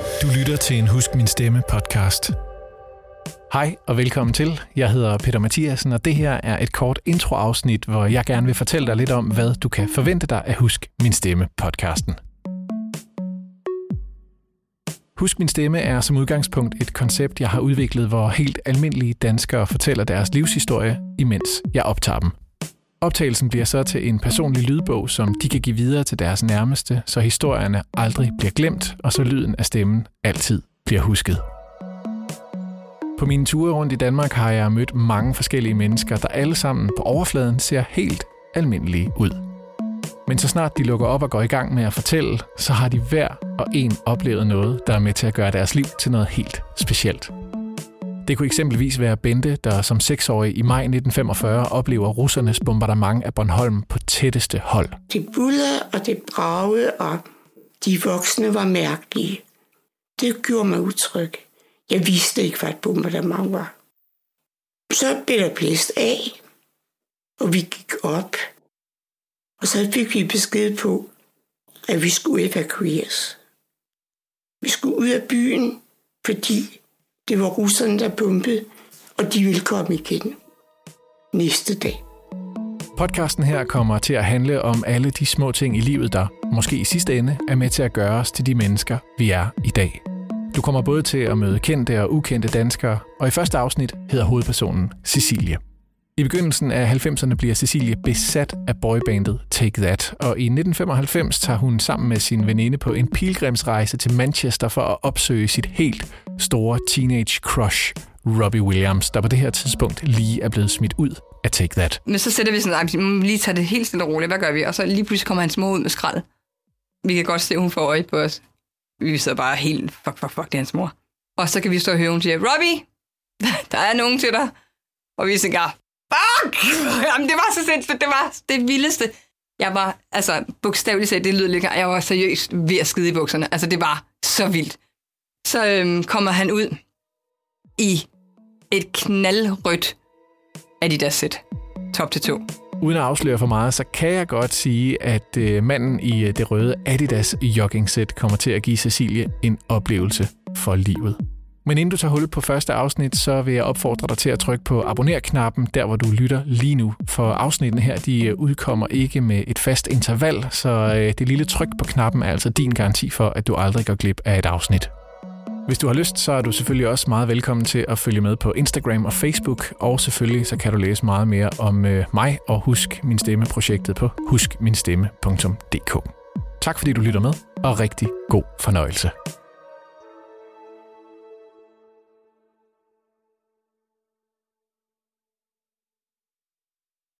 Du lytter til en Husk Min Stemme podcast. Hej og velkommen til. Jeg hedder Peter Mathiasen, og det her er et kort introafsnit, hvor jeg gerne vil fortælle dig lidt om, hvad du kan forvente dig af Husk Min Stemme podcasten. Husk Min Stemme er som udgangspunkt et koncept, jeg har udviklet, hvor helt almindelige danskere fortæller deres livshistorie, imens jeg optager dem. Optagelsen bliver så til en personlig lydbog, som de kan give videre til deres nærmeste, så historierne aldrig bliver glemt, og så lyden af stemmen altid bliver husket. På mine ture rundt i Danmark har jeg mødt mange forskellige mennesker, der alle sammen på overfladen ser helt almindelige ud. Men så snart de lukker op og går i gang med at fortælle, så har de hver og en oplevet noget, der er med til at gøre deres liv til noget helt specielt. Det kunne eksempelvis være Bente, der som seksårig i maj 1945 oplever russernes bombardement af Bornholm på tætteste hold. Det bullede og det bragede, og de voksne var mærkelige. Det gjorde mig utryg. Jeg vidste ikke, hvad et bombardement var. Så blev der blæst af, og vi gik op. Og så fik vi besked på, at vi skulle evakueres. Vi skulle ud af byen, fordi det var russerne, der pumpede, og de ville komme igen næste dag. Podcasten her kommer til at handle om alle de små ting i livet, der måske i sidste ende er med til at gøre os til de mennesker, vi er i dag. Du kommer både til at møde kendte og ukendte danskere, og i første afsnit hedder hovedpersonen Cecilie. I begyndelsen af 90'erne bliver Cecilie besat af boybandet Take That, og i 1995 tager hun sammen med sin veninde på en pilgrimsrejse til Manchester for at opsøge sit helt store teenage crush, Robbie Williams, der på det her tidspunkt lige er blevet smidt ud af Take That. Men så sætter vi sådan, at vi mm, lige tager det helt stille og roligt. Hvad gør vi? Og så lige pludselig kommer hans mor ud med skrald. Vi kan godt se, at hun får øje på os. Vi sidder bare helt, fuck, fuck, fuck, det er hans mor. Og så kan vi stå og høre, hun siger, Robbie, der er nogen til dig. Og vi tænker, fuck! Jamen, det var så sindssygt. Det var det vildeste. Jeg var, altså, bogstaveligt set, det lyder lidt, jeg var seriøst ved at skide i bukserne. Altså, det var så vildt. Så øhm, kommer han ud i et knaldrødt Adidas sæt. Top til to. Uden at afsløre for meget, så kan jeg godt sige, at øh, manden i øh, det røde Adidas jogging-sæt kommer til at give Cecilie en oplevelse for livet. Men inden du tager hul på første afsnit, så vil jeg opfordre dig til at trykke på abonner-knappen, der hvor du lytter lige nu. For afsnittene her, de øh, udkommer ikke med et fast interval, så øh, det lille tryk på knappen er altså din garanti for, at du aldrig går glip af et afsnit. Hvis du har lyst, så er du selvfølgelig også meget velkommen til at følge med på Instagram og Facebook, og selvfølgelig så kan du læse meget mere om øh, mig og Husk Min Stemme-projektet på huskminstemme.dk. Tak fordi du lytter med, og rigtig god fornøjelse.